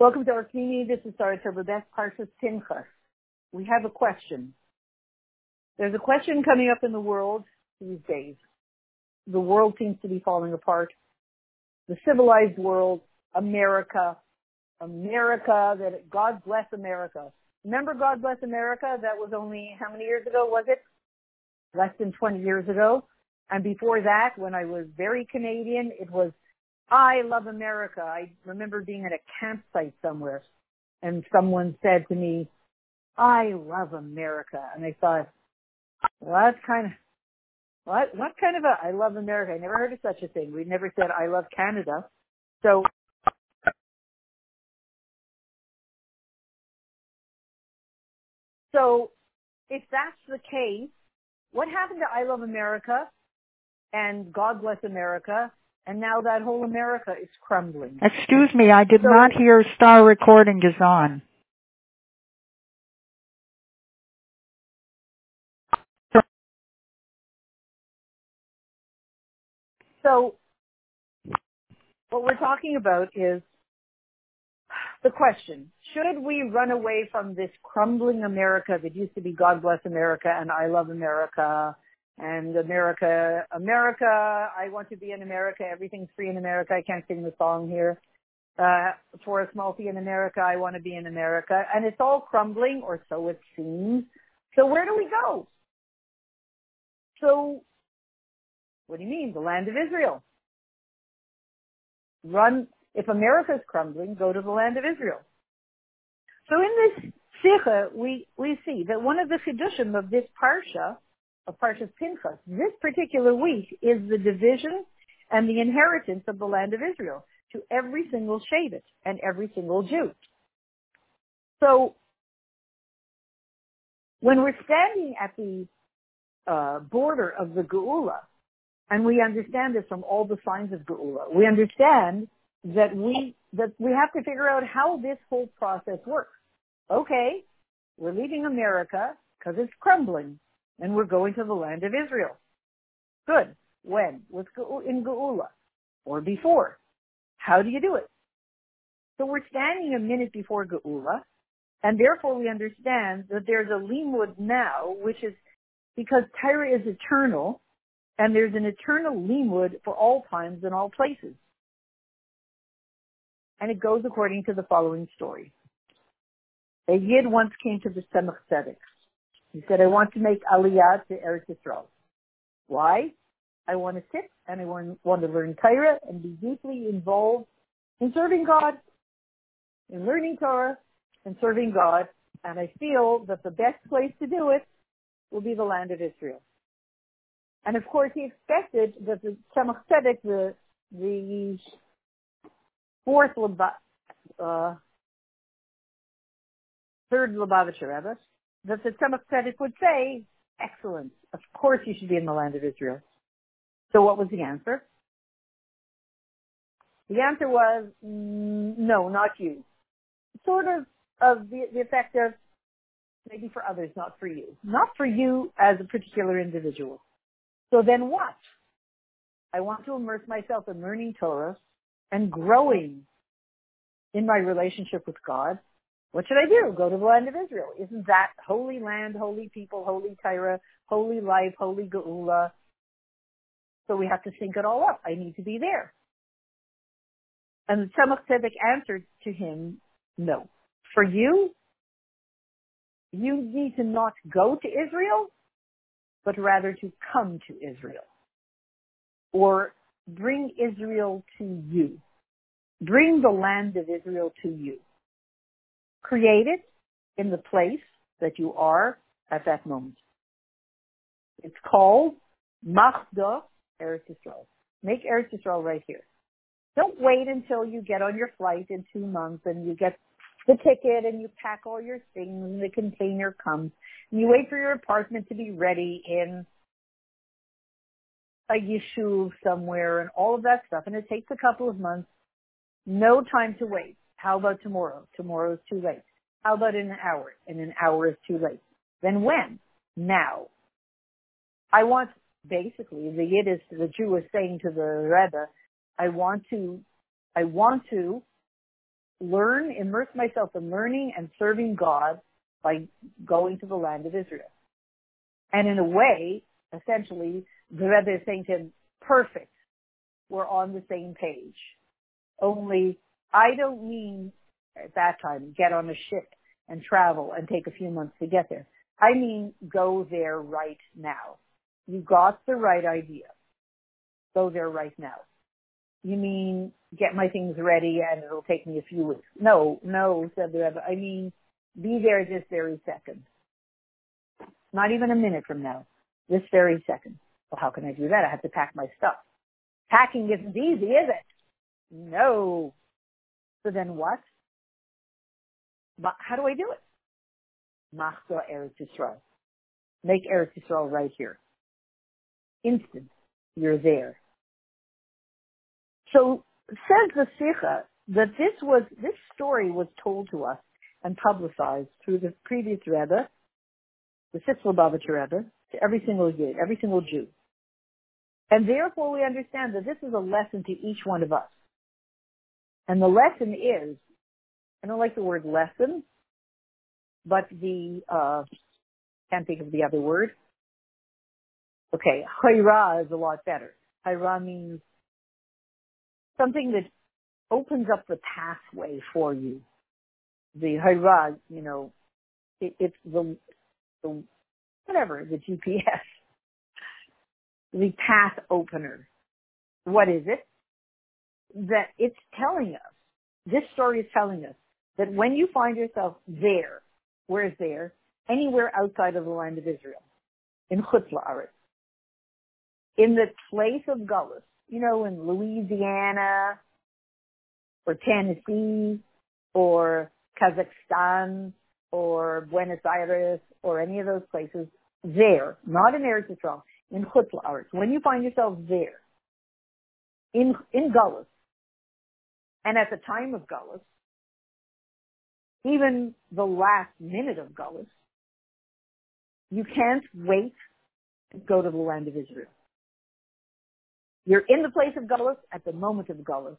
Welcome to Orkini. This is Sarah Turbabeth, Parshas Pinchas. We have a question. There's a question coming up in the world these days. The world seems to be falling apart. The civilized world, America, America, that God bless America. Remember God bless America? That was only, how many years ago was it? Less than 20 years ago. And before that, when I was very Canadian, it was I love America. I remember being at a campsite somewhere and someone said to me, I love America. And I thought, well, that's kind of, what, what kind of a, I love America. I never heard of such a thing. We never said I love Canada. So, so if that's the case, what happened to I love America and God bless America and now that whole America is crumbling. Excuse me, I did So- not hear star recording is on. So what we're talking about is the question, should we run away from this crumbling America that used to be God bless America and I love America and America, America, I want to be in America, everything's free in America, I can't sing the song here. Uh, for a small fee in America, I want to be in America. And it's all crumbling, or so it seems. So where do we go? So, what do you mean? The land of Israel. Run, if America is crumbling, go to the land of Israel. So in this Sikha, we, we see that one of the chidushim of this parsha, of Parshas Pinchas, this particular week is the division and the inheritance of the land of Israel to every single Shevet and every single Jew. So when we're standing at the uh, border of the Geula, and we understand this from all the signs of Geula, we understand that we that we have to figure out how this whole process works. Okay, we're leaving America because it's crumbling, and we're going to the land of Israel. Good. When? With in Geula or before? How do you do it? So we're standing a minute before Geula, and therefore we understand that there's a limud now, which is because Torah is eternal, and there's an eternal limud for all times and all places. And it goes according to the following story. A Yid once came to the Tzemach Tzedek. He said, I want to make Aliyah to Eretz Yisrael. Why? I want to sit and I want, want to learn Torah and be deeply involved in serving God, in learning Torah and serving God. And I feel that the best place to do it will be the land of Israel. And of course, he expected that the Tzemach Tzedek, the the fourth Leba, uh, third Lubavitcher Rebbe, the Tzemach Tzedek would say, "Excellent, of course you should be in the land of Israel." So, what was the answer? The answer was, mm, "No, not you." Sort of of the, the effect of maybe for others, not for you, not for you as a particular individual. So then what? I want to immerse myself in learning Torah and growing in my relationship with God. What should I do? Go to the land of Israel. Isn't that holy land, holy people, holy Torah, holy life, holy Geula? So we have to think it all up. I need to be there. And the Tzemach Tzedek answered to him, no. For you, you need to not go to Israel, but rather to come to Israel. Or bring Israel to you. Bring the land of Israel to you. Create it in the place that you are at that moment. It's called Machda Eretz Yisrael. Make Eretz Yisrael right here. Don't wait until you get on your flight in two months and you get the ticket and you pack all your things and the container comes and you wait for your apartment to be ready in a yeshuv somewhere and all of that stuff and it takes a couple of months. No time to wait. How about tomorrow? Tomorrow is too late. How about in an hour? And an hour is too late. Then when? Now. I want, basically, the Yiddish, the Jew is saying to the Rebbe, I want to, I want to learn, immerse myself in learning and serving God by going to the land of Israel. And in a way, essentially, the Rebbe is saying to him, perfect. We're on the same page. Only I don't mean at that time get on a ship and travel and take a few months to get there. I mean go there right now. You got the right idea. Go there right now. You mean get my things ready and it'll take me a few weeks? No, no, said the Rebbe. I mean be there this very second. Not even a minute from now. This very second. Well, how can I do that? I have to pack my stuff. Packing isn't easy, is it? No. So then what? How do I do it? Machza Eretz Yisrael. Make Eretz Yisrael right here. Instant. You're there. So says the Sikha that this was, this story was told to us and publicized through the previous Rebbe, the Sitzler Lubavitcher Rebbe, to every single Yid, every single Jew. And therefore we understand that this is a lesson to each one of us. And the lesson is, I don't like the word lesson, but the, uh, can't think of the other word. Okay, hayra is a lot better. Hayra means something that opens up the pathway for you. The hayra, you know, it, it's the, the, whatever, the GPS, the path opener. What is it? That it's telling us, this story is telling us that when you find yourself there, where is there? Anywhere outside of the land of Israel, in Chutz La'aretz, in the place of Gullus, you know, in Louisiana, or Tennessee, or Kazakhstan, or Buenos Aires, or any of those places, there, not in Eretz Yisrael, in Chutz La'aretz, when you find yourself there, in, in Gullus, and at the time of Gullus, even the last minute of Gullus, you can't wait to go to the land of Israel. You're in the place of Gullus at the moment of Gullus.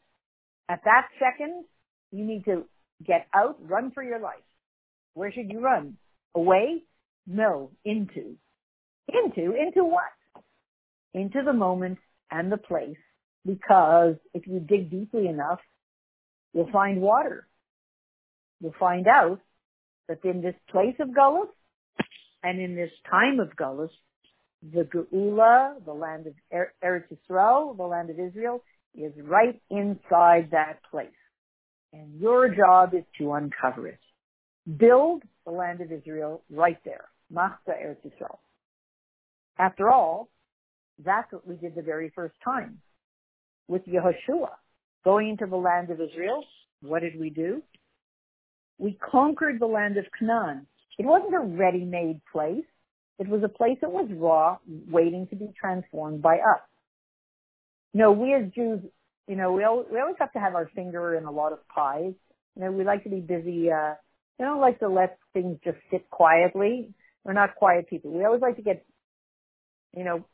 At that second, you need to get out, run for your life. Where should you run? Away? No, into. Into? Into what? Into the moment and the place. Because if you dig deeply enough, you'll find water. You'll find out that in this place of Gullus and in this time of Gullus, the Geula, the land of er- Eretz Yisrael, the land of Israel, is right inside that place. And your job is to uncover it. Build the land of Israel right there. Machza Eretz Yisrael. After all, that's what we did the very first time with Yehoshua. Going into the land of Israel, what did we do? We conquered the land of Canaan. It wasn't a ready-made place. It was a place that was raw, waiting to be transformed by us. You know, we as Jews, you know, we, al- we always have to have our finger in a lot of pies. You know, we like to be busy, uh, we don't like to let things just sit quietly. We're not quiet people. We always like to get, you know,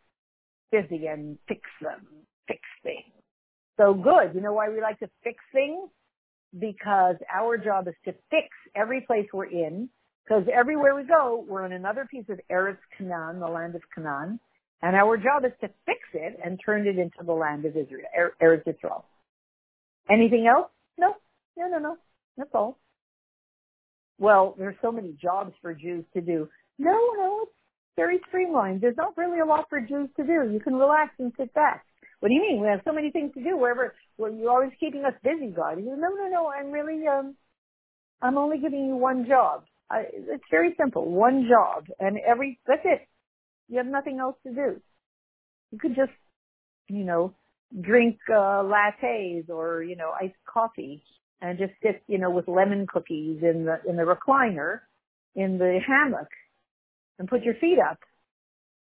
busy and fix them, fix things. So good. You know why we like to fix things? Because our job is to fix every place we're in. Because everywhere we go, we're in another piece of Eretz Canaan, the land of Canaan. And our job is to fix it and turn it into the land of Israel, Er- Eretz Israel. Anything else? No, no, no, no. That's all. Well, there's so many jobs for Jews to do. No, no, it's very streamlined. There's not really a lot for Jews to do. You can relax and sit back. What do you mean? We have so many things to do. Wherever well, you're always keeping us busy, God. He goes, no, no, no. I'm really, um, I'm only giving you one job. I, it's very simple. One job, and every that's it. You have nothing else to do. You could just, you know, drink uh, lattes or you know iced coffee and just sit, you know, with lemon cookies in the in the recliner in the hammock and put your feet up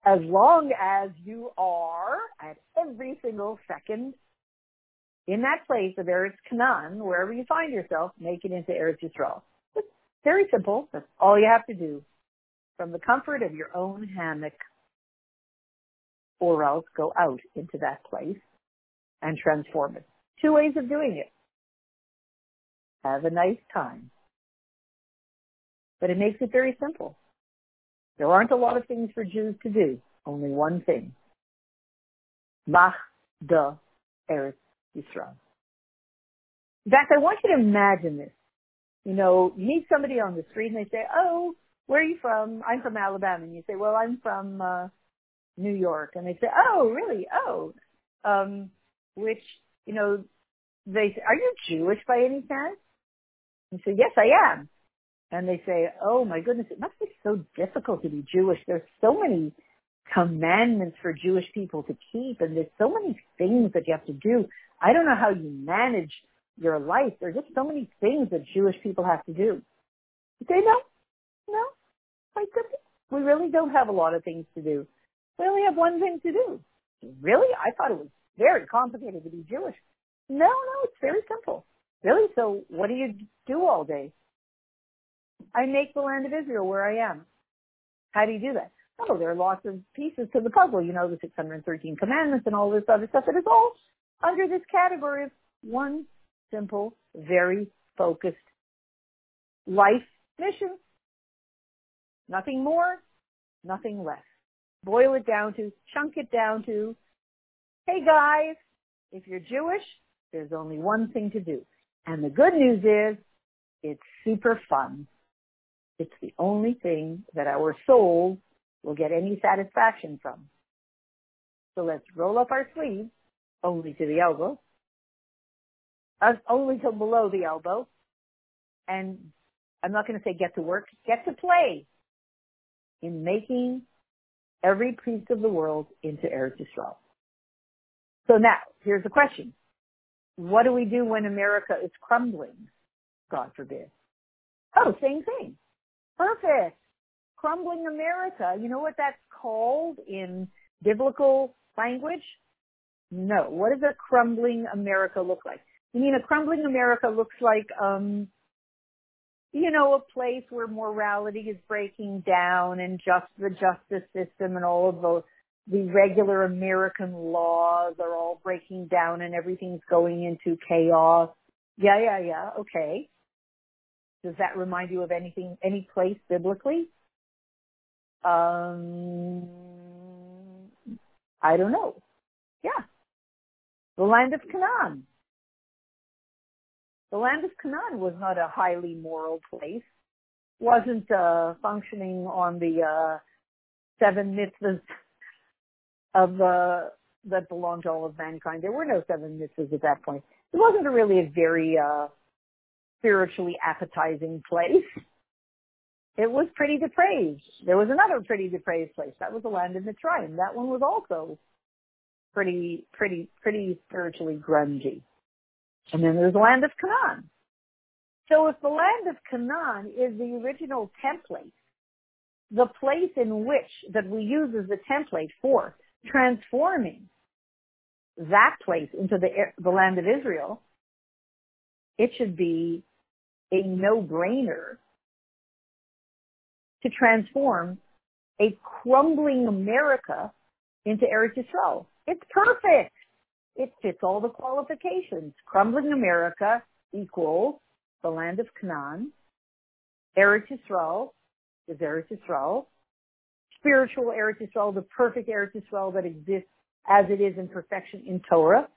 as long as you are at every single second in that place of Eretz Canaan, wherever you find yourself, make it into Eretz Yisrael. It's very simple. That's all you have to do. From the comfort of your own hammock, or else go out into that place and transform it. Two ways of doing it. Have a nice time. But it makes it very simple. There aren't a lot of things for Jews to do. Only one thing. Mach de Eretz Yisrael. In fact, I want you to imagine this. You know, you meet somebody on the street and they say, oh, where are you from? I'm from Alabama. And you say, well, I'm from uh, New York. And they say, oh, really? Oh, um, which, you know, they say, are you Jewish by any chance? And you say, yes, I am. And they say, oh my goodness, it must be so difficult to be Jewish. There's so many commandments for Jewish people to keep and there's so many things that you have to do. I don't know how you manage your life. There's just so many things that Jewish people have to do. You say, no, no, my goodness. We really don't have a lot of things to do. We only have one thing to do. Really? I thought it was very complicated to be Jewish. No, no, it's very simple. Really? So what do you do all day? I make the land of Israel where I am. How do you do that? Oh, there are lots of pieces to the puzzle, you know, the 613 commandments and all this other stuff. It is all under this category of one simple, very focused life mission. Nothing more, nothing less. Boil it down to, chunk it down to, hey guys, if you're Jewish, there's only one thing to do. And the good news is, it's super fun. It's the only thing that our souls will get any satisfaction from. So let's roll up our sleeves only to the elbow, uh, only to below the elbow, and I'm not going to say get to work, get to play in making every piece of the world into Eretz Yisrael. So now, here's the question. What do we do when America is crumbling? God forbid. Oh, same thing. Perfect. Crumbling America. You know what that's called in biblical language? No. What does a crumbling America look like? You mean a crumbling America looks like, um, you know, a place where morality is breaking down and just the justice system and all of the the regular American laws are all breaking down and everything's going into chaos. Yeah, yeah, yeah. Okay. Does that remind you of anything, any place biblically? Um, I don't know. Yeah. The land of Canaan. The land of Canaan was not a highly moral place. Wasn't uh, functioning on the uh, seven mitzvahs of uh, that belonged to all of mankind. There were no seven mitzvahs at that point. It wasn't a really a very uh, spiritually appetizing place. It was pretty depraved. There was another pretty depraved place. That was the land of Mitzrayim. That one was also pretty, pretty, pretty spiritually grungy. And then there's the land of Canaan. So if the land of Canaan is the original template, the place in which that we use as the template for transforming that place into the, the land of Israel, it should be a no-brainer to transform a crumbling America into Eretz Yisrael. It's perfect. It fits all the qualifications. Crumbling America equals the land of Canaan. Eretz Yisrael is Eretz Yisrael. Spiritual Eretz Yisrael, the perfect Eretz Yisrael that exists as it is in perfection in Torah.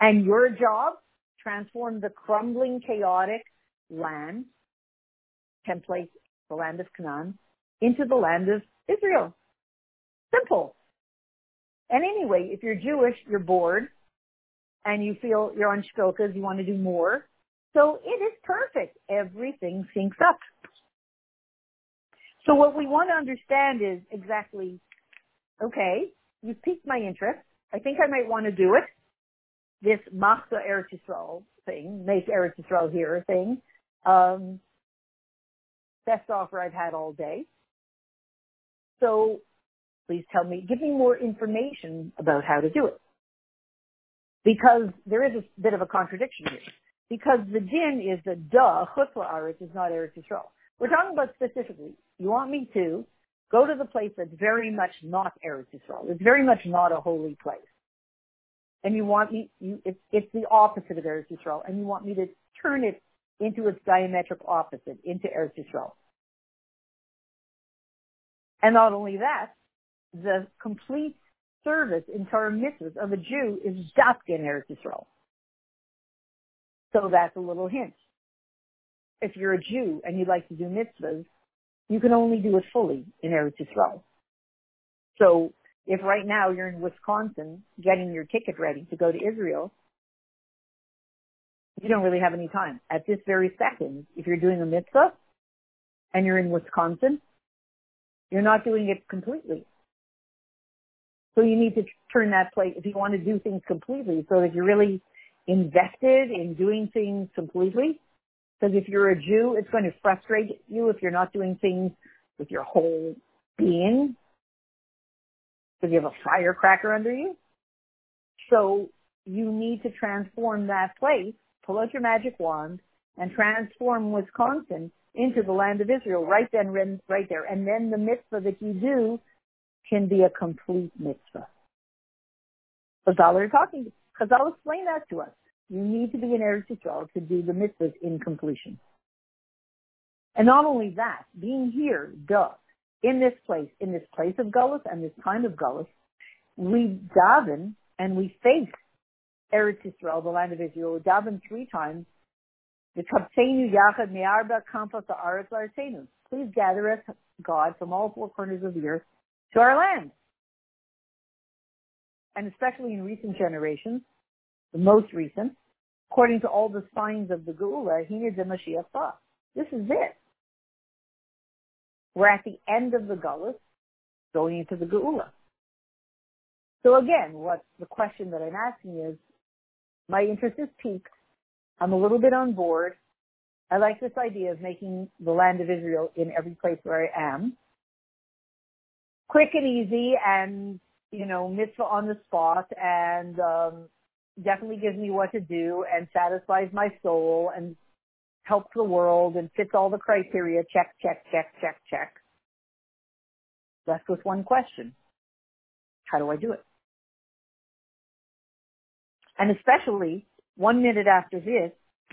And your job, transform the crumbling, chaotic land, template, the land of Canaan, into the land of Israel. Simple. And anyway, if you're Jewish, you're bored and you feel you're on shpilkes, you want to do more. So it is perfect. Everything syncs up. So what we want to understand is exactly, okay, you've piqued my interest. I think I might want to do it. This Machza Eretz Yisrael thing, make Eretz Yisrael here thing. Um, best offer I've had all day. So please tell me, give me more information about how to do it. Because there is a bit of a contradiction here. Because the din is the duh, chutz la'aretz is not Eretz Yisrael. We're talking about specifically, you want me to go to the place that's very much not Eretz Yisrael. It's very much not a holy place. And you want me, you, it's, it's the opposite of Eretz Yisrael, and you want me to turn it into its diametric opposite, into Eretz Yisrael. And not only that, the complete service in Torah mitzvahs of a Jew is dafka in Eretz Yisrael. So that's a little hint. If you're a Jew and you'd like to do mitzvahs, you can only do it fully in Eretz Yisrael. So if right now you're in Wisconsin getting your ticket ready to go to Israel, you don't really have any time. At this very second, if you're doing a mitzvah and you're in Wisconsin, you're not doing it completely. So you need to turn that plate if you want to do things completely so that you're really invested in doing things completely. Because if you're a Jew, it's going to frustrate you if you're not doing things with your whole being. Because you have a firecracker under you. So you need to transform that place, pull out your magic wand, and transform Wisconsin into the land of Israel right then, right there. And then the mitzvah that you do can be a complete mitzvah. Chazal are talking, Chazal explain that to us. You need to be in Eretz Yisrael to do the mitzvahs in completion. And not only that, being here, duh, in this place, in this place of Gullus and this time of Gullus, we daven and we face Eretz Yisrael, the land of Israel, daven three times. Please gather us, God, from all four corners of the earth to our land. And especially in recent generations, the most recent, according to all the signs of the Geula, he needs a Mashiach This is it. We're at the end of the Gullus, going into the Geula. So again, what the question that I'm asking is, my interest is piqued. I'm a little bit on board. I like this idea of making the land of Israel in every place where I am. Quick and easy and, you know, mitzvah on the spot and um, definitely gives me what to do and satisfies my soul and helps the world and fits all the criteria. Check, check, check, check, check. Left with one question. How do I do it? And especially one minute after this,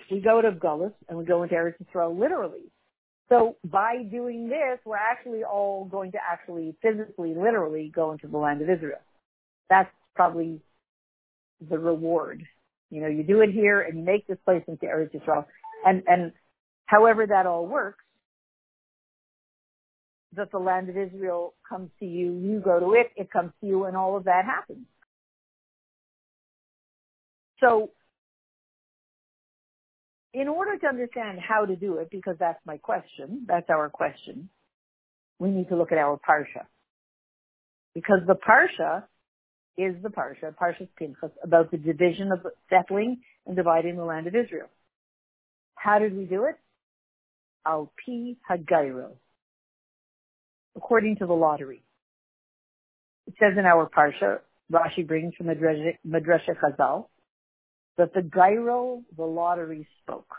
we go to Gullus and we go into Eretz Yisrael literally. So by doing this, we're actually all going to actually physically, literally go into the land of Israel. That's probably the reward. You know, you do it here and you make this place into Eretz Yisrael. And, and however that all works, that the land of Israel comes to you, you go to it, it comes to you, and all of that happens. So, in order to understand how to do it, because that's my question, that's our question, we need to look at our Parsha. Because the Parsha is the Parsha, Parsha's Pinchas, about the division of settling and dividing the land of Israel. How did we do it? Al Pi Hagoral, according to the lottery. It says in our Parsha, Rashi brings from Midrashei Chazal, that the goral, the lottery spoke.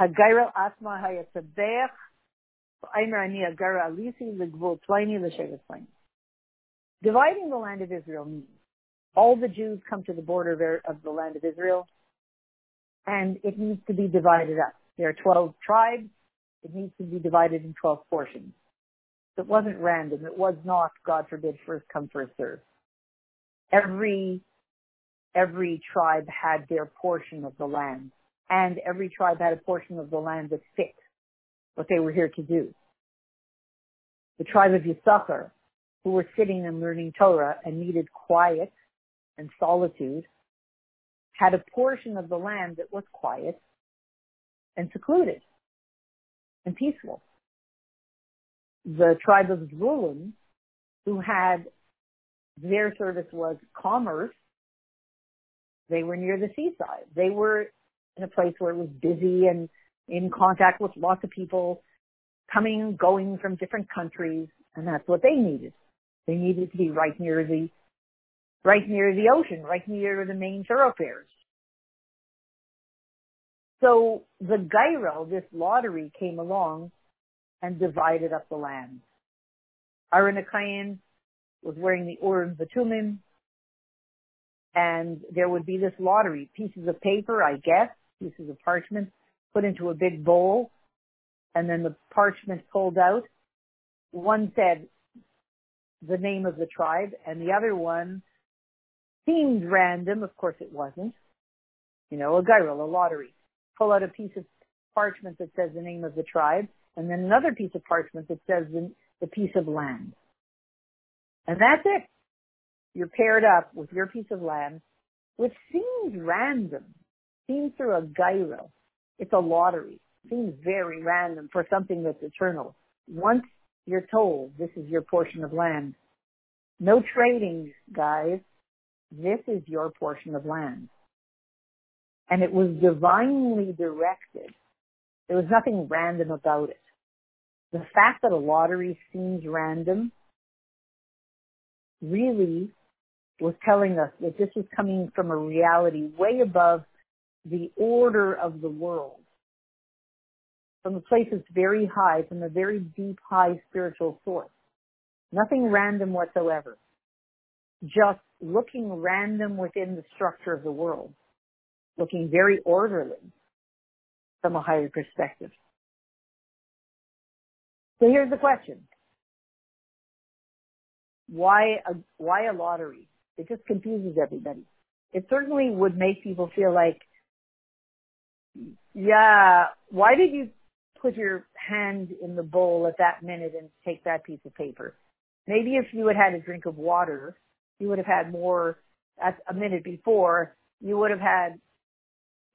Hagairo asma hayatabech, Aimer ani agara alisi legvul pliny l'shevet pliny. Dividing the land of Israel means all the Jews come to the border of the land of Israel, and it needs to be divided up. There are 12 tribes. It needs to be divided in 12 portions. It wasn't random. It was not, God forbid, first come, first serve. Every, every tribe had their portion of the land, and every tribe had a portion of the land that fit what they were here to do. The tribe of Yisachar who were sitting and learning Torah and needed quiet and solitude had a portion of the land that was quiet and secluded and peaceful. The tribe of Zvulun, who had their service was commerce, they were near the seaside. They were in a place where it was busy and in contact with lots of people coming and going from different countries, and that's what they needed. They needed to be right near the, right near the ocean, right near the main thoroughfares. So the goral, this lottery came along and divided up the land. Aaron was wearing the Urim Vatumim, and there would be this lottery, pieces of paper, I guess, pieces of parchment put into a big bowl, and then the parchment pulled out. One said the name of the tribe, and the other one seemed random. Of course, it wasn't. You know, a goral, a lottery. Pull out a piece of parchment that says the name of the tribe, and then another piece of parchment that says the, the piece of land. And that's it. You're paired up with your piece of land, which seems random, seems through a goral. It's a lottery. Seems very random for something that's eternal. Once you're told this is your portion of land, no trading, guys. This is your portion of land. And it was divinely directed. There was nothing random about it. The fact that a lottery seems random really was telling us that this was coming from a reality way above the order of the world. From a place that's very high, from a very deep, high spiritual source. Nothing random whatsoever. Just looking random within the structure of the world. Looking very orderly from a higher perspective. So here's the question. Why a, why a lottery? It just confuses everybody. It certainly would make people feel like, yeah, why did you put your hand in the bowl at that minute and take that piece of paper? Maybe if you had had a drink of water, you would have had more at a minute before, you would have had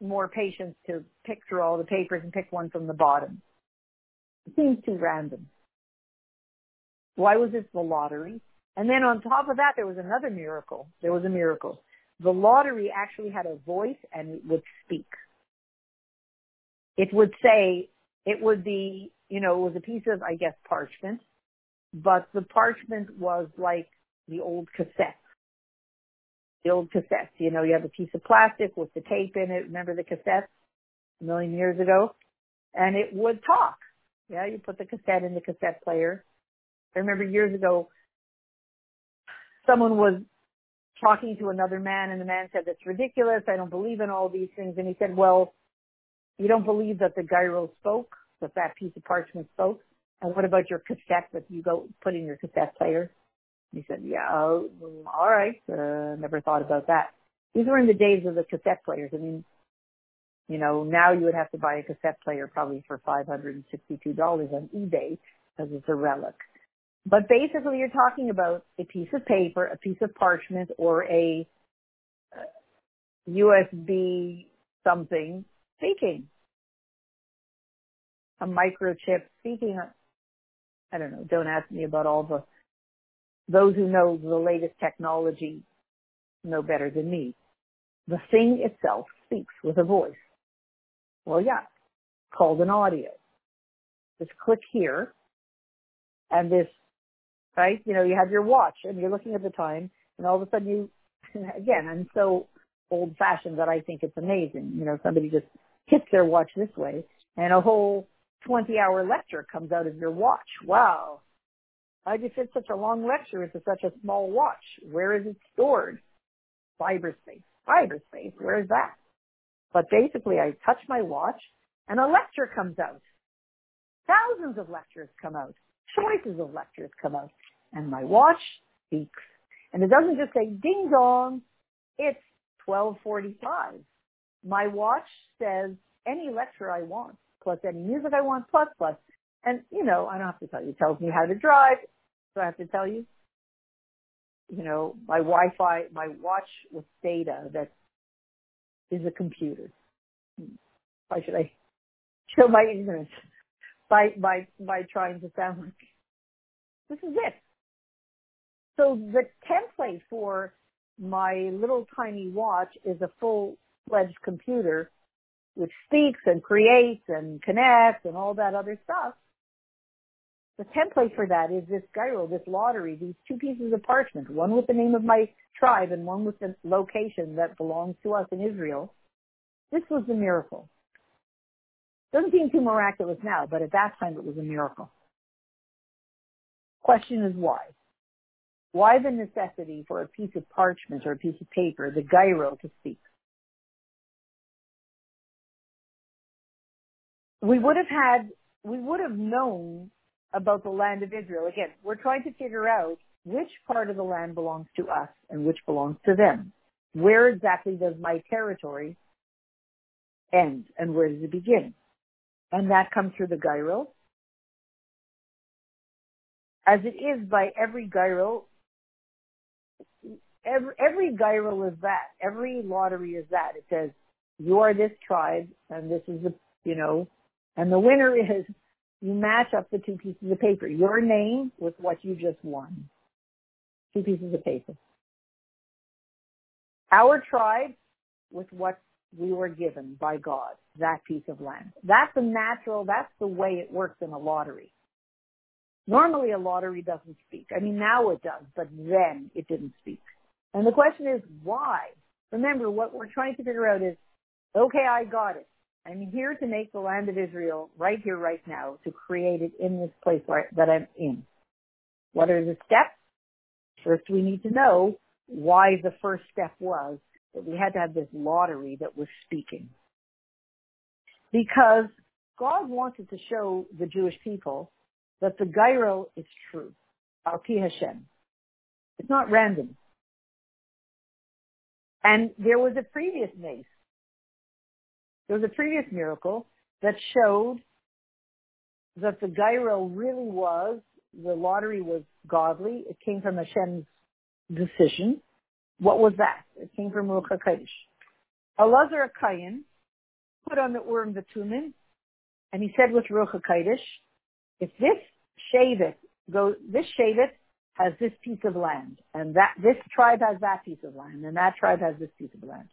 more patience to pick through all the papers and pick one from the bottom. It seems too random. Why was this the lottery? And then on top of that, there was another miracle. There was a miracle. The lottery actually had a voice and it would speak. It would say, it would be, you know, it was a piece of, I guess, parchment, but the parchment was like the old cassette. The old cassettes, you know, you have a piece of plastic with the tape in it. Remember the cassettes a million years ago? And it would talk. Yeah, you put the cassette in the cassette player. I remember years ago, someone was talking to another man and the man said, that's ridiculous. I don't believe in all these things. And he said, well, you don't believe that the goral spoke, that that piece of parchment spoke? And what about your cassette that you go put in your cassette player? And he said, yeah, oh, all right. Uh, never thought about that. These were in the days of the cassette players. I mean, you know, now you would have to buy a cassette player probably for $562 on eBay because it's a relic. But basically you're talking about a piece of paper, a piece of parchment, or a uh, USB something speaking. A microchip speaking. I don't know. Don't ask me about all the, those who know the latest technology know better than me. The thing itself speaks with a voice. Well, yeah, called an audio. Just click here and this right? You know, you have your watch and you're looking at the time and all of a sudden you, again, I'm so old fashioned that I think it's amazing. You know, somebody just hits their watch this way and a whole 20 hour lecture comes out of your watch. Wow. How'd you fit such a long lecture into such a small watch? Where is it stored? Cyberspace. Cyberspace. Where is that? But basically I touch my watch and a lecture comes out. Thousands of lectures come out choices of lectures come out. And my watch speaks. And it doesn't just say ding dong, it's 1245. My watch says any lecture I want, plus any music I want, plus, plus. And, you know, I don't have to tell you, it tells me how to drive. So I have to tell you, you know, my Wi-Fi, my watch with data that is a computer. Why should I show my ignorance? by by by trying to sound like this is it. So the template for my little tiny watch is a full fledged computer which speaks and creates and connects and all that other stuff. The template for that is this goral, this lottery, these two pieces of parchment, one with the name of my tribe and one with the location that belongs to us in Israel. This was the miracle. Doesn't seem too miraculous now, but at that time it was a miracle. Question is why? Why the necessity for a piece of parchment or a piece of paper, the goral, to speak? we would have had, we would have known about the land of Israel. Again, we're trying to figure out which part of the land belongs to us and which belongs to them. Where exactly does my territory end and where does it begin? And that comes through the goral. As it is by every goral, every, every goral is that. Every lottery is that. It says, you are this tribe and this is the, you know, and the winner is you match up the two pieces of paper, your name with what you just won. Two pieces of paper. Our tribe with what we were given by God, that piece of land. That's the natural, that's the way it works in a lottery. Normally a lottery doesn't speak. I mean, now it does, but then it didn't speak. And the question is why? Remember, what we're trying to figure out is, okay, I got it. I'm here to make the land of Israel right here, right now, to create it in this place where, that I'm in. What are the steps? First, we need to know why the first step was that we had to have this lottery that was speaking. Because God wanted to show the Jewish people that the goral is true. Al Hashem. It's not random. And there was a previous mace there was a previous miracle that showed that the goral really was, the lottery was godly. It came from Hashem's decision. What was that? It came from Ruach HaKodesh. Elazar HaKohen put on the Urim V'Tumim, and he said with Ruach HaKodesh, if this Shevet goes, this Shevet has this piece of land, and that, this tribe has that piece of land, and that tribe has this piece of land.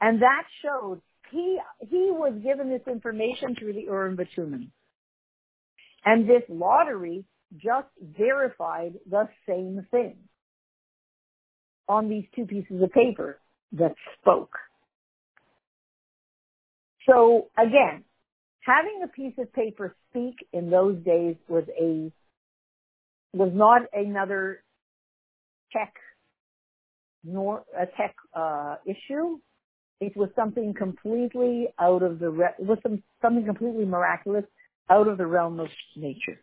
And that showed he, he was given this information through the Urim V'Tumim. And this lottery just verified the same thing on these two pieces of paper that spoke. So again, having a piece of paper speak in those days was a was not another tech nor a tech uh, issue. It was something completely out of the, re- was some, something completely miraculous out of the realm of nature.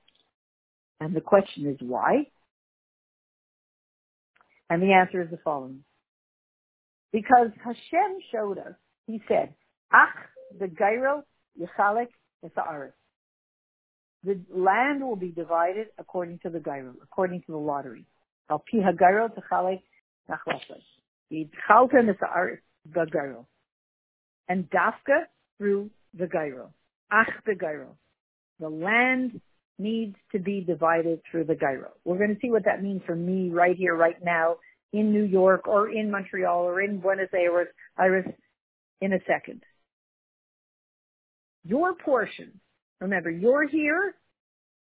And the question is why? And the answer is the following. Because Hashem showed us, he said, Ach, the Goral, Yechalek, Yisa'aris. The land will be divided according to the Goral, according to the lottery. Al Pi goral. And dafka through the goral. Ach the goral. The land needs to be divided through the goral. We're going to see what that means for me right here, right now, in New York or in Montreal or in Buenos Aires, Iris, in a second. Your portion, remember, you're here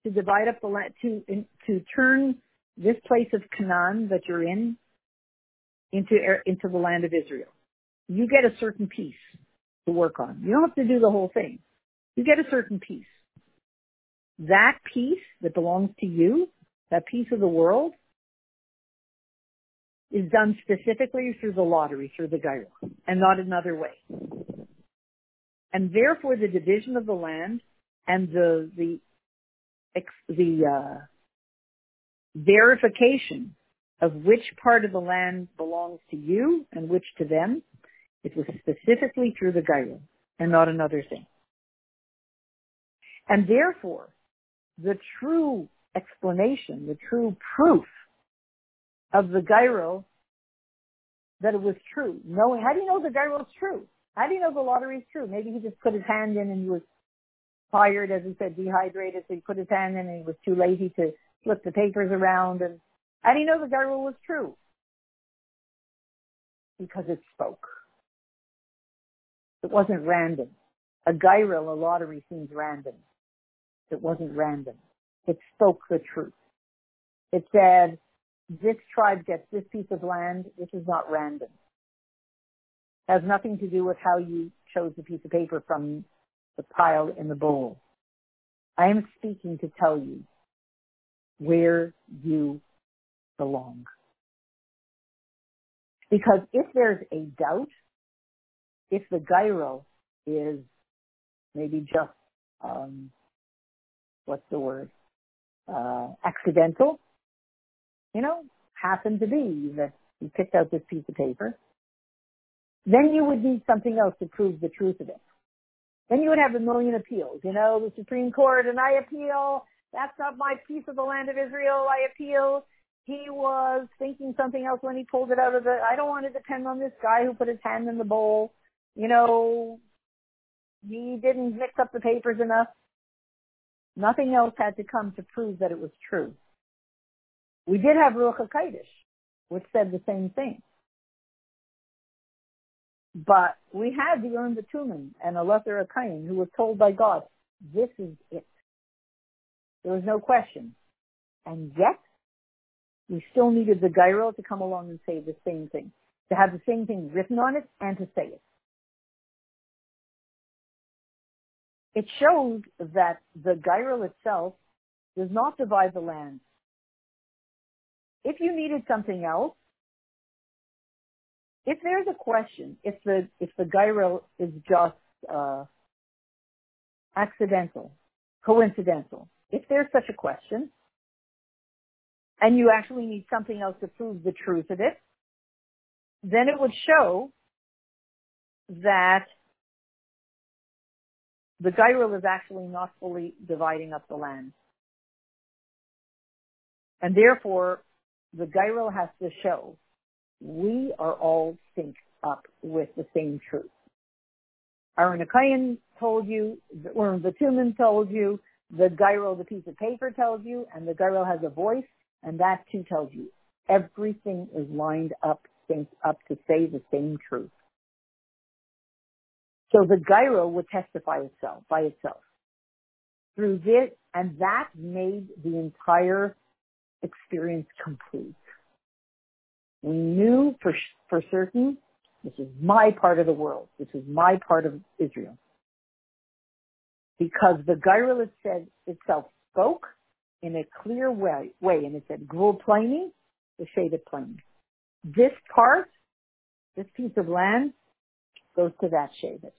to divide up the land, to, in, to turn this place of Canaan that you're in into, into the land of Israel you get a certain piece to work on. You don't have to do the whole thing. You get a certain piece. That piece that belongs to you, that piece of the world, is done specifically through the lottery, through the goral, and not another way. And therefore, the division of the land and the the the uh, verification of which part of the land belongs to you and which to them it was specifically through the goral and not another thing. And therefore, the true explanation, the true proof of the goral that it was true, knowing, how do you know the goral is true? How do you know the lottery is true? Maybe he just put his hand in and he was tired, as he said, dehydrated, so he put his hand in and he was too lazy to flip the papers around. And how do you know the goral was true? Because it spoke. It wasn't random. A goral, a lottery seems random. It wasn't random. It spoke the truth. It said, this tribe gets this piece of land. This is not random. It has nothing to do with how you chose the piece of paper from the pile in the bowl. I am speaking to tell you where you belong. Because if there's a doubt if the goral is maybe just, um, what's the word, uh, accidental, you know, happened to be that you picked out this piece of paper, then you would need something else to prove the truth of it. Then you would have a million appeals. You know, the Supreme Court and I appeal. That's not my piece of the land of Israel. I appeal. He was thinking something else when he pulled it out of the, I don't want to depend on this guy who put his hand in the bowl. You know, he didn't mix up the papers enough. Nothing else had to come to prove that it was true. We did have Ruach HaKodesh, which said the same thing. But we had the Urim V'Tumim and Elazar HaKohen who were told by God, this is it. There was no question. And yet, we still needed the Goral to come along and say the same thing, to have the same thing written on it and to say it. It shows that the Goral itself does not divide the land. If you needed something else, if there's a question, if the if the goral is just uh, accidental, coincidental, if there's such a question, and you actually need something else to prove the truth of it, then it would show that the goral is actually not fully dividing up the land. And therefore, the goral has to show we are all synced up with the same truth. Aaron Akayan told you, or the Tuman told you, the goral, the piece of paper tells you, and the goral has a voice, and that too tells you. Everything is lined up, synced up to say the same truth. So the goral would testify itself by itself through this, and that made the entire experience complete. We knew for, for certain this is my part of the world. This is my part of Israel. Because the Goral said itself spoke in a clear way, way and it said, Gvul Ploni, the shaded plain. This part, this piece of land, goes to that shaded.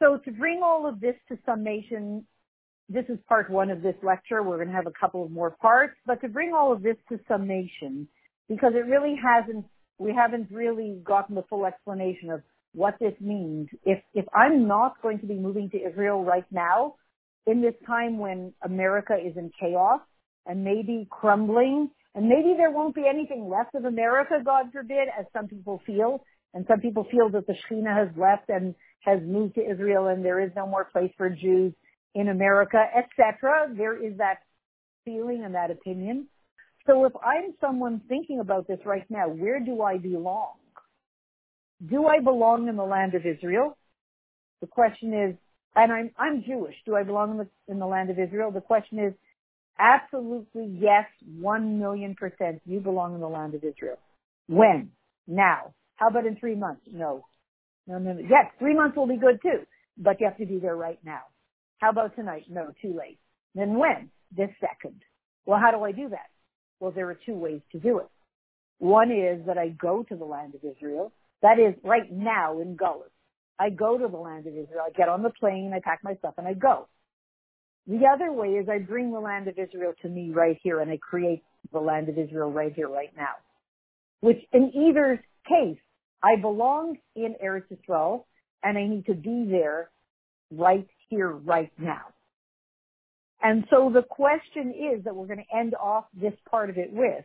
So to bring all of this to summation, this is part one of this lecture. We're going to have a couple of more parts, but to bring all of this to summation, because it really hasn't, we haven't really gotten the full explanation of what this means. If, if I'm not going to be moving to Israel right now, in this time when America is in chaos and maybe crumbling, and maybe there won't be anything left of America, God forbid, as some people feel, and some people feel that the Shekhinah has left and has moved to Israel and there is no more place for Jews in America, etc. There is that feeling and that opinion. So if I'm someone thinking about this right now, where do I belong? Do I belong in the land of Israel? The question is, and I'm, I'm Jewish. Do I belong in the, in the land of Israel? The question is, absolutely yes, one million percent. You belong in the land of Israel. When? Now. How about in three months? No. No, no, no. Yes, three months will be good too, but you have to be there right now. How about tonight? No, too late. Then when? This second. Well, how do I do that? Well, there are two ways to do it. One is that I go to the land of Israel. That is right now in Gullus. I go to the land of Israel. I get on the plane, I pack my stuff, and I go. The other way is I bring the land of Israel to me right here, and I create the land of Israel right here, right now. Which in either case, I belong in Eretz Yisrael, and I need to be there right here, right now. And so the question is that we're going to end off this part of it with,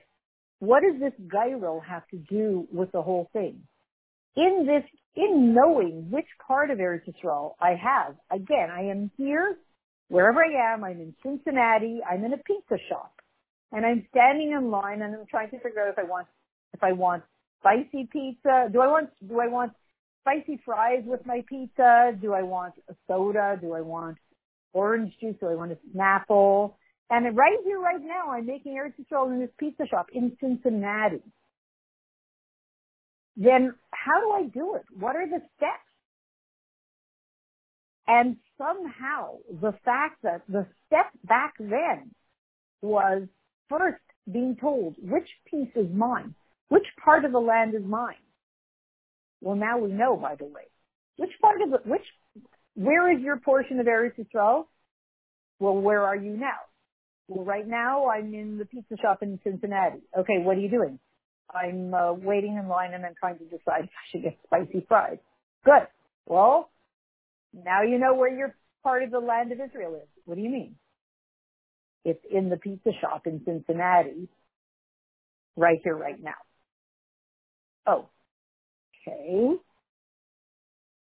what does this goral have to do with the whole thing? In this, in knowing which part of Eretz Yisrael I have, again, I am here, wherever I am, I'm in Cincinnati, I'm in a pizza shop, and I'm standing in line and I'm trying to figure out if I want, if I want spicy pizza, do I want, do I want spicy fries with my pizza? Do I want a soda? Do I want orange juice? Do I want a Snapple? And right here, right now, I'm making Eretz Yisrael in this pizza shop in Cincinnati. Then how do I do it? What are the steps? And somehow the fact that the step back then was first being told which piece is mine, which part of the land is mine. Well, now we know, by the way. Which part of it, which, where is your portion of Eretz Yisrael? Well, where are you now? Well, right now I'm in the pizza shop in Cincinnati. Okay, what are you doing? I'm uh, waiting in line and I'm trying to decide if I should get spicy fries. Good. Well, now you know where your part of the land of Israel is. What do you mean? It's in the pizza shop in Cincinnati, right here, right now. Oh, okay.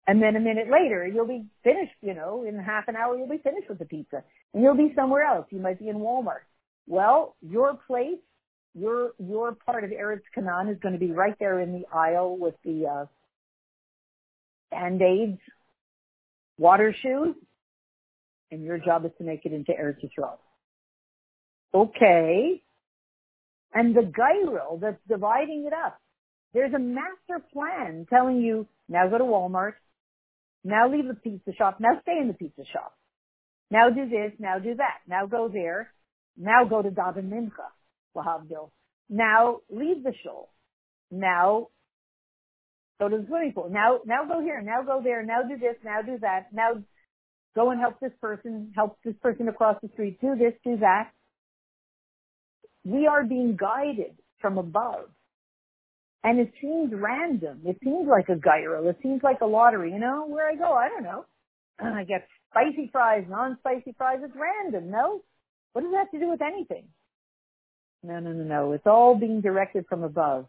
And then a minute later, you'll be finished, you know, in half an hour, you'll be finished with the pizza. And you'll be somewhere else. You might be in Walmart. Well, your place, your, your part of Eretz Canaan is going to be right there in the aisle with the, uh, Band-Aids, water shoes, and your job is to make it into Eretz Yisrael. Okay. And the goral that's dividing it up. There's a master plan telling you, now go to Walmart, now leave the pizza shop, now stay in the pizza shop. Now do this, now do that, now go there, now go to Daven Mincha, Wahabdil. Now leave the shul. Now go to the swimming pool. Now, now go here, now go there, now do this, now do that, now go and help this person, help this person across the street, do this, do that. We are being guided from above. And it seems random. It seems like a goral. It seems like a lottery. You know, where I go, I don't know. I get spicy fries, non-spicy fries. It's random, no? What does that have to do with anything? No, no, no, no. It's all being directed from above.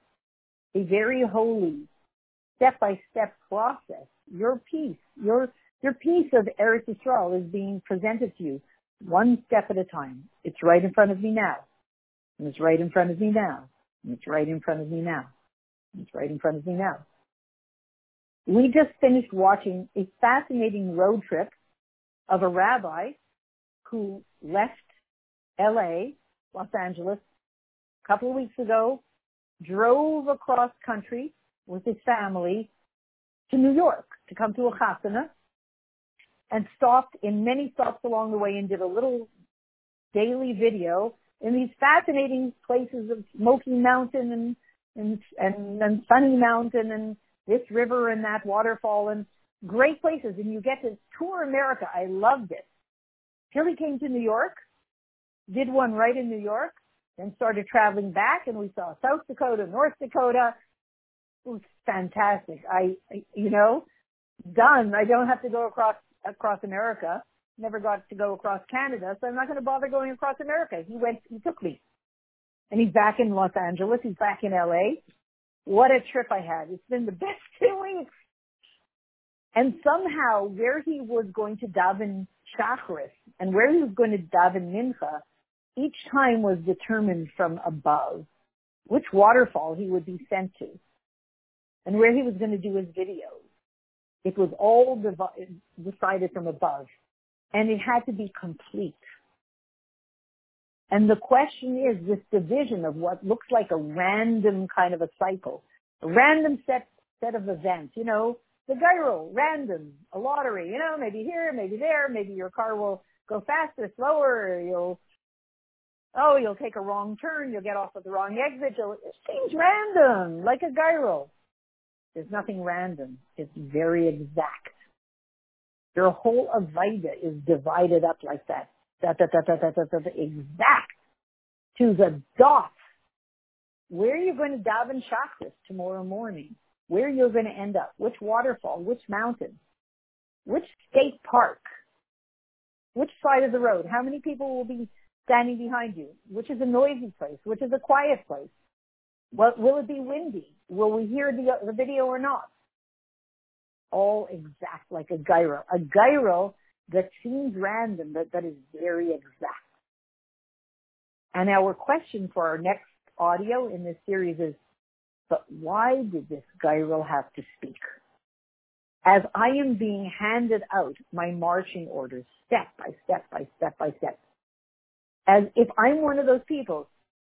A very holy, step-by-step process. Your piece, your, your piece of Eretz Yisrael is being presented to you one step at a time. It's right in front of me now. And it's right in front of me now. And it's right in front of me now. It's right in front of me now. We just finished watching a fascinating road trip of a rabbi who left LA, Los Angeles, a couple of weeks ago, drove across country with his family to New York to come to a chasana and stopped in many stops along the way and did a little daily video in these fascinating places of Smoky Mountain and and and, and Sunny Mountain and this river and that waterfall and great places. And you get to tour America. I loved it. Till he came to New York, did one right in New York, then started traveling back, and we saw South Dakota, North Dakota. It was fantastic. I, I you know, done. I don't have to go across across America. Never got to go across Canada, so I'm not going to bother going across America. He went. He took me and he's back in Los Angeles. He's back in LA. What a trip I had. It's been the best two weeks. And somehow where he was going to daven Shachris and where he was going to daven Mincha, each time was determined from above which waterfall he would be sent to and where he was going to do his videos. It was all decided from above and it had to be complete. And the question is this division of what looks like a random kind of a cycle, a random set, set of events, you know, the goral, random, a lottery, you know, maybe here, maybe there, maybe your car will go faster, slower, you'll, oh, you'll take a wrong turn, you'll get off at the wrong exit, you'll, it seems random, like a goral. There's nothing random. It's very exact. Your whole Avaida is divided up like that da, da, da, da, da, da, da, exact to the dot. Where are you're going to daven Shachris tomorrow morning, where you're going to end up, which waterfall, which mountain, which state park, which side of the road, how many people will be standing behind you, which is a noisy place, which is a quiet place. What, will it be windy? Will we hear the, the video or not? All exact like a goral. A goral that seems random, but that is very exact. And our question for our next audio in this series is, but why did this goral have to speak? As I am being handed out my marching orders step by step by step by step, as if I'm one of those people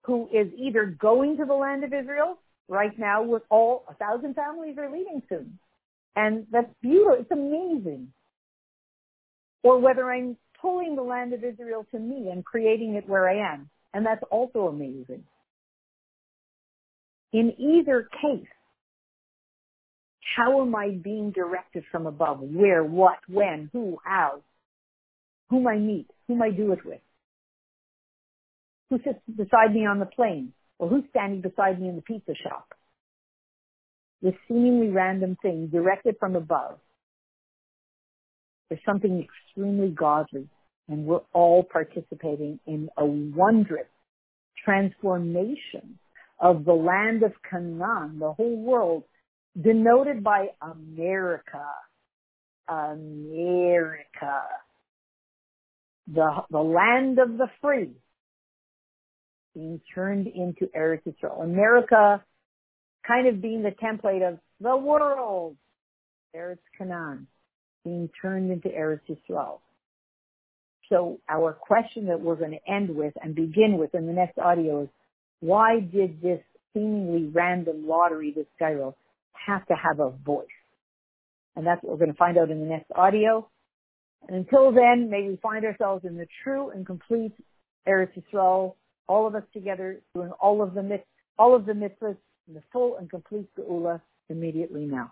who is either going to the land of Israel right now with all a thousand families are leaving soon. And that's beautiful. It's amazing or whether I'm pulling the land of Israel to me and creating it where I am. And that's also amazing. In either case, How am I being directed from above? Where, what, when, who, how? Whom I meet, whom I do it with? Who sits beside me on the plane? Or who's standing beside me in the pizza shop? This seemingly random thing directed from above. There's something extremely godly, and we're all participating in a wondrous transformation of the land of Canaan, the whole world, denoted by America. America. The, the land of the free being turned into Eretz Yisrael. America kind of being the template of the world. Eretz Canaan being turned into Eretz Yisrael. So our question that we're going to end with and begin with in the next audio is, why did this seemingly random lottery, this goral, have to have a voice? And that's what we're going to find out in the next audio. And until then, may we find ourselves in the true and complete Eretz Yisrael, all of us together doing all of the mit- all of the mitzvahs in the full and complete geula immediately now.